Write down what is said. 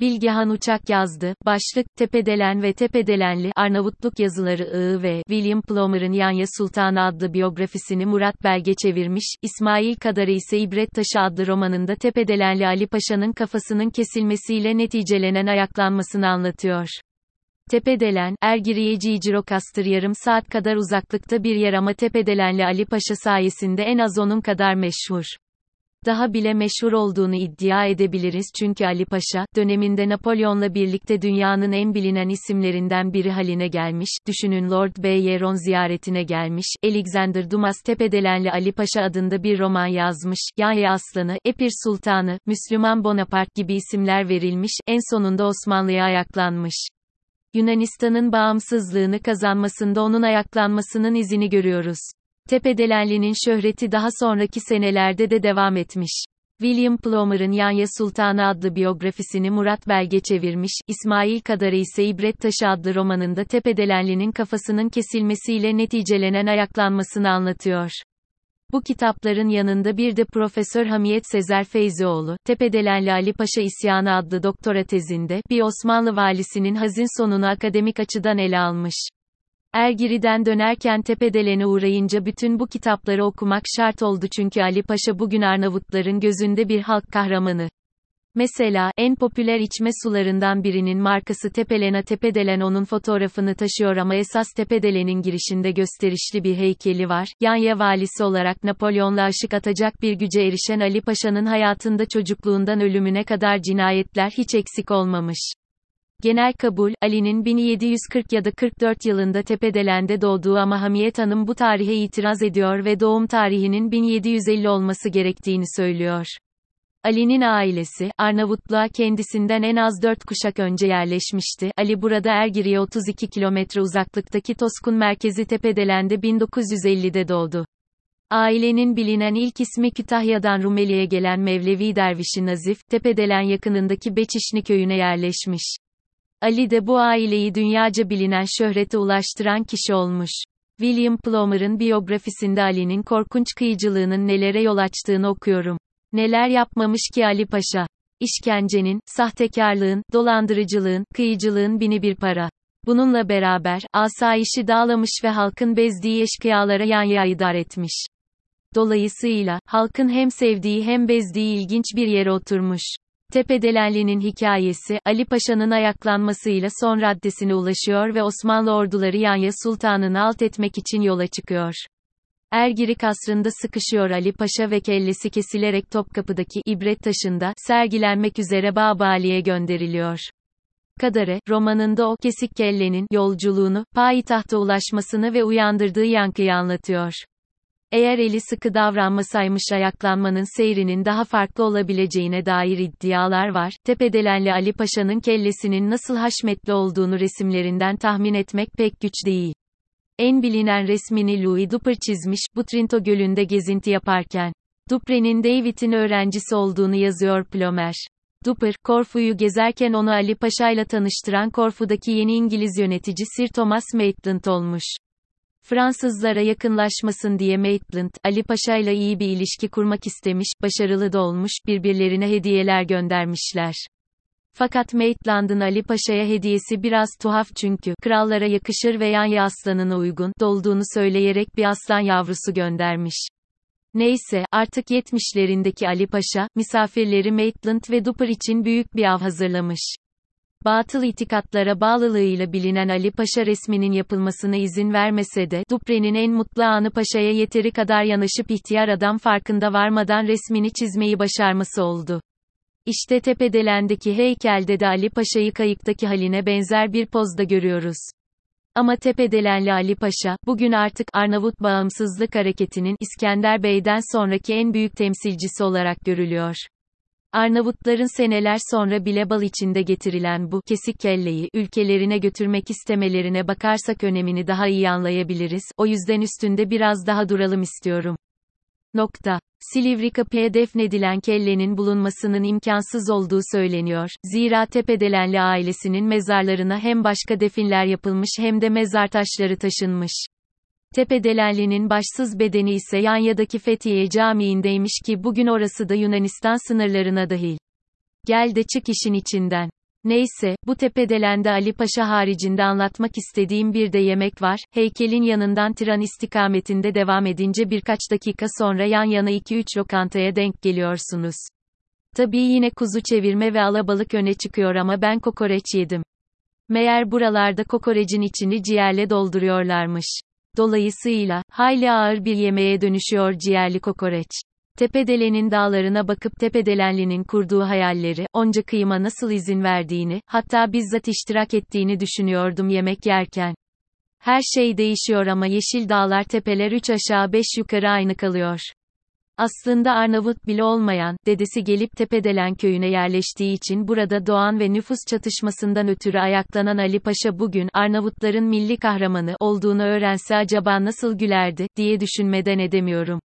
Bilgehan Uçak yazdı. Başlık, Tepedelen ve Tepedelenli, Arnavutluk yazıları I ve William Plomer'ın Yanya Sultanı adlı biyografisini Murat Belge çevirmiş, İsmail Kadarı ise İbret Taşı adlı romanında Tepedelenli Ali Paşa'nın kafasının kesilmesiyle neticelenen ayaklanmasını anlatıyor. Tepedelen, Ergiriye Cicirokastır yarım saat kadar uzaklıkta bir yer ama Tepedelenli Ali Paşa sayesinde en az onun kadar meşhur. Daha bile meşhur olduğunu iddia edebiliriz çünkü Ali Paşa, döneminde Napolyon'la birlikte dünyanın en bilinen isimlerinden biri haline gelmiş, düşünün Lord Byron ziyaretine gelmiş, Alexander Dumas Tepedelenli Ali Paşa adında bir roman yazmış, Yahya Aslanı, Epir Sultanı, Müslüman Bonaparte gibi isimler verilmiş, en sonunda Osmanlı'ya ayaklanmış. Yunanistan'ın bağımsızlığını kazanmasında onun ayaklanmasının izini görüyoruz. Tepedelenli'nin şöhreti daha sonraki senelerde de devam etmiş. William Plomer'ın Yanya Sultanı adlı biyografisini Murat Belge çevirmiş, İsmail Kadarı ise İbret Taşı adlı romanında Tepedelenli'nin kafasının kesilmesiyle neticelenen ayaklanmasını anlatıyor. Bu kitapların yanında bir de Profesör Hamiyet Sezer Feyzioğlu, Tepedelenli Ali Paşa İsyanı adlı doktora tezinde, bir Osmanlı valisinin hazin sonunu akademik açıdan ele almış. Ergiri'den dönerken Tepedelen'e uğrayınca bütün bu kitapları okumak şart oldu çünkü Ali Paşa bugün Arnavutların gözünde bir halk kahramanı. Mesela, en popüler içme sularından birinin markası Tepelena Tepedelen onun fotoğrafını taşıyor ama esas Tepedelen'in girişinde gösterişli bir heykeli var. Yanya valisi olarak Napolyon'la aşık atacak bir güce erişen Ali Paşa'nın hayatında çocukluğundan ölümüne kadar cinayetler hiç eksik olmamış. Genel kabul, Ali'nin 1740 ya da 44 yılında Tepedelen'de doğduğu ama Hamiyet Hanım bu tarihe itiraz ediyor ve doğum tarihinin 1750 olması gerektiğini söylüyor. Ali'nin ailesi, Arnavutluğa kendisinden en az 4 kuşak önce yerleşmişti. Ali burada Ergiri'ye 32 kilometre uzaklıktaki Toskun merkezi Tepedelen'de 1950'de doğdu. Ailenin bilinen ilk ismi Kütahya'dan Rumeli'ye gelen Mevlevi dervişi Nazif, Tepedelen yakınındaki Beçişni köyüne yerleşmiş. Ali de bu aileyi dünyaca bilinen şöhrete ulaştıran kişi olmuş. William Plomer'ın biyografisinde Ali'nin korkunç kıyıcılığının nelere yol açtığını okuyorum. Neler yapmamış ki Ali Paşa? İşkencenin, sahtekarlığın, dolandırıcılığın, kıyıcılığın bini bir para. Bununla beraber, asayişi dağlamış ve halkın bezdiği eşkıyalara yan yayı dar etmiş. Dolayısıyla, halkın hem sevdiği hem bezdiği ilginç bir yere oturmuş. Tepedelenli'nin hikayesi, Ali Paşa'nın ayaklanmasıyla son raddesine ulaşıyor ve Osmanlı orduları Yanya Sultan'ını alt etmek için yola çıkıyor. Ergiri kasrında sıkışıyor Ali Paşa ve kellesi kesilerek Topkapı'daki ibret taşında sergilenmek üzere Babali'ye gönderiliyor. Kadare, romanında o kesik kellenin yolculuğunu, payitahta ulaşmasını ve uyandırdığı yankıyı anlatıyor. Eğer eli sıkı davranmasaymış ayaklanmanın seyrinin daha farklı olabileceğine dair iddialar var. Tepedelenli Ali Paşa'nın kellesinin nasıl haşmetli olduğunu resimlerinden tahmin etmek pek güç değil. En bilinen resmini Louis Dupre çizmiş, Butrinto Gölü'nde gezinti yaparken. Dupre'nin David'in öğrencisi olduğunu yazıyor Plomer. Dupre, Korfu'yu gezerken onu Ali Paşa ile tanıştıran Korfu'daki yeni İngiliz yönetici Sir Thomas Maitland olmuş. Fransızlara yakınlaşmasın diye Maitland, Ali Paşa ile iyi bir ilişki kurmak istemiş, başarılı da olmuş, birbirlerine hediyeler göndermişler. Fakat Maitland'ın Ali Paşa'ya hediyesi biraz tuhaf çünkü, krallara yakışır ve Yanya aslanına uygun, dolduğunu söyleyerek bir aslan yavrusu göndermiş. Neyse, artık 70'lerindeki Ali Paşa, misafirleri Maitland ve Dupper için büyük bir av hazırlamış. Batıl itikatlara bağlılığıyla bilinen Ali Paşa resminin yapılmasına izin vermese de, Dupre'nin en mutlu anı Paşa'ya yeteri kadar yanaşıp ihtiyar adam farkında varmadan resmini çizmeyi başarması oldu. İşte Tepedelen'deki heykelde de Ali Paşa'yı kayıktaki haline benzer bir pozda görüyoruz. Ama Tepedelenli Ali Paşa, bugün artık Arnavut Bağımsızlık Hareketi'nin İskender Bey'den sonraki en büyük temsilcisi olarak görülüyor. Arnavutların seneler sonra bile bal içinde getirilen bu kesik kelleyi ülkelerine götürmek istemelerine bakarsak önemini daha iyi anlayabiliriz. O yüzden üstünde biraz daha duralım istiyorum. Nokta. Silivri kapıya defnedilen kellenin bulunmasının imkansız olduğu söyleniyor. Zira Tepedelenli ailesinin mezarlarına hem başka definler yapılmış hem de mezar taşları taşınmış. Tepedelenli'nin başsız bedeni ise Yanya'daki Fethiye Camii'ndeymiş ki bugün orası da Yunanistan sınırlarına dahil. Gel de çık işin içinden. Neyse, bu tepedelende Ali Paşa haricinde anlatmak istediğim bir de yemek var. Heykelin yanından tren istikametinde devam edince birkaç dakika sonra yan yana 2-3 lokantaya denk geliyorsunuz. Tabii yine kuzu çevirme ve alabalık öne çıkıyor ama ben kokoreç yedim. Meğer buralarda kokorecin içini ciğerle dolduruyorlarmış. Dolayısıyla, hayli ağır bir yemeğe dönüşüyor ciğerli kokoreç. Tepedelenin dağlarına bakıp Tepedelenli'nin kurduğu hayalleri, onca kıyıma nasıl izin verdiğini, hatta bizzat iştirak ettiğini düşünüyordum yemek yerken. Her şey değişiyor ama yeşil dağlar tepeler üç aşağı beş yukarı aynı kalıyor. Aslında Arnavut bile olmayan, dedesi gelip Tepedelen köyüne yerleştiği için burada doğan ve nüfus çatışmasından ötürü ayaklanan Ali Paşa bugün, Arnavutların milli kahramanı olduğunu öğrense acaba nasıl gülerdi, diye düşünmeden edemiyorum.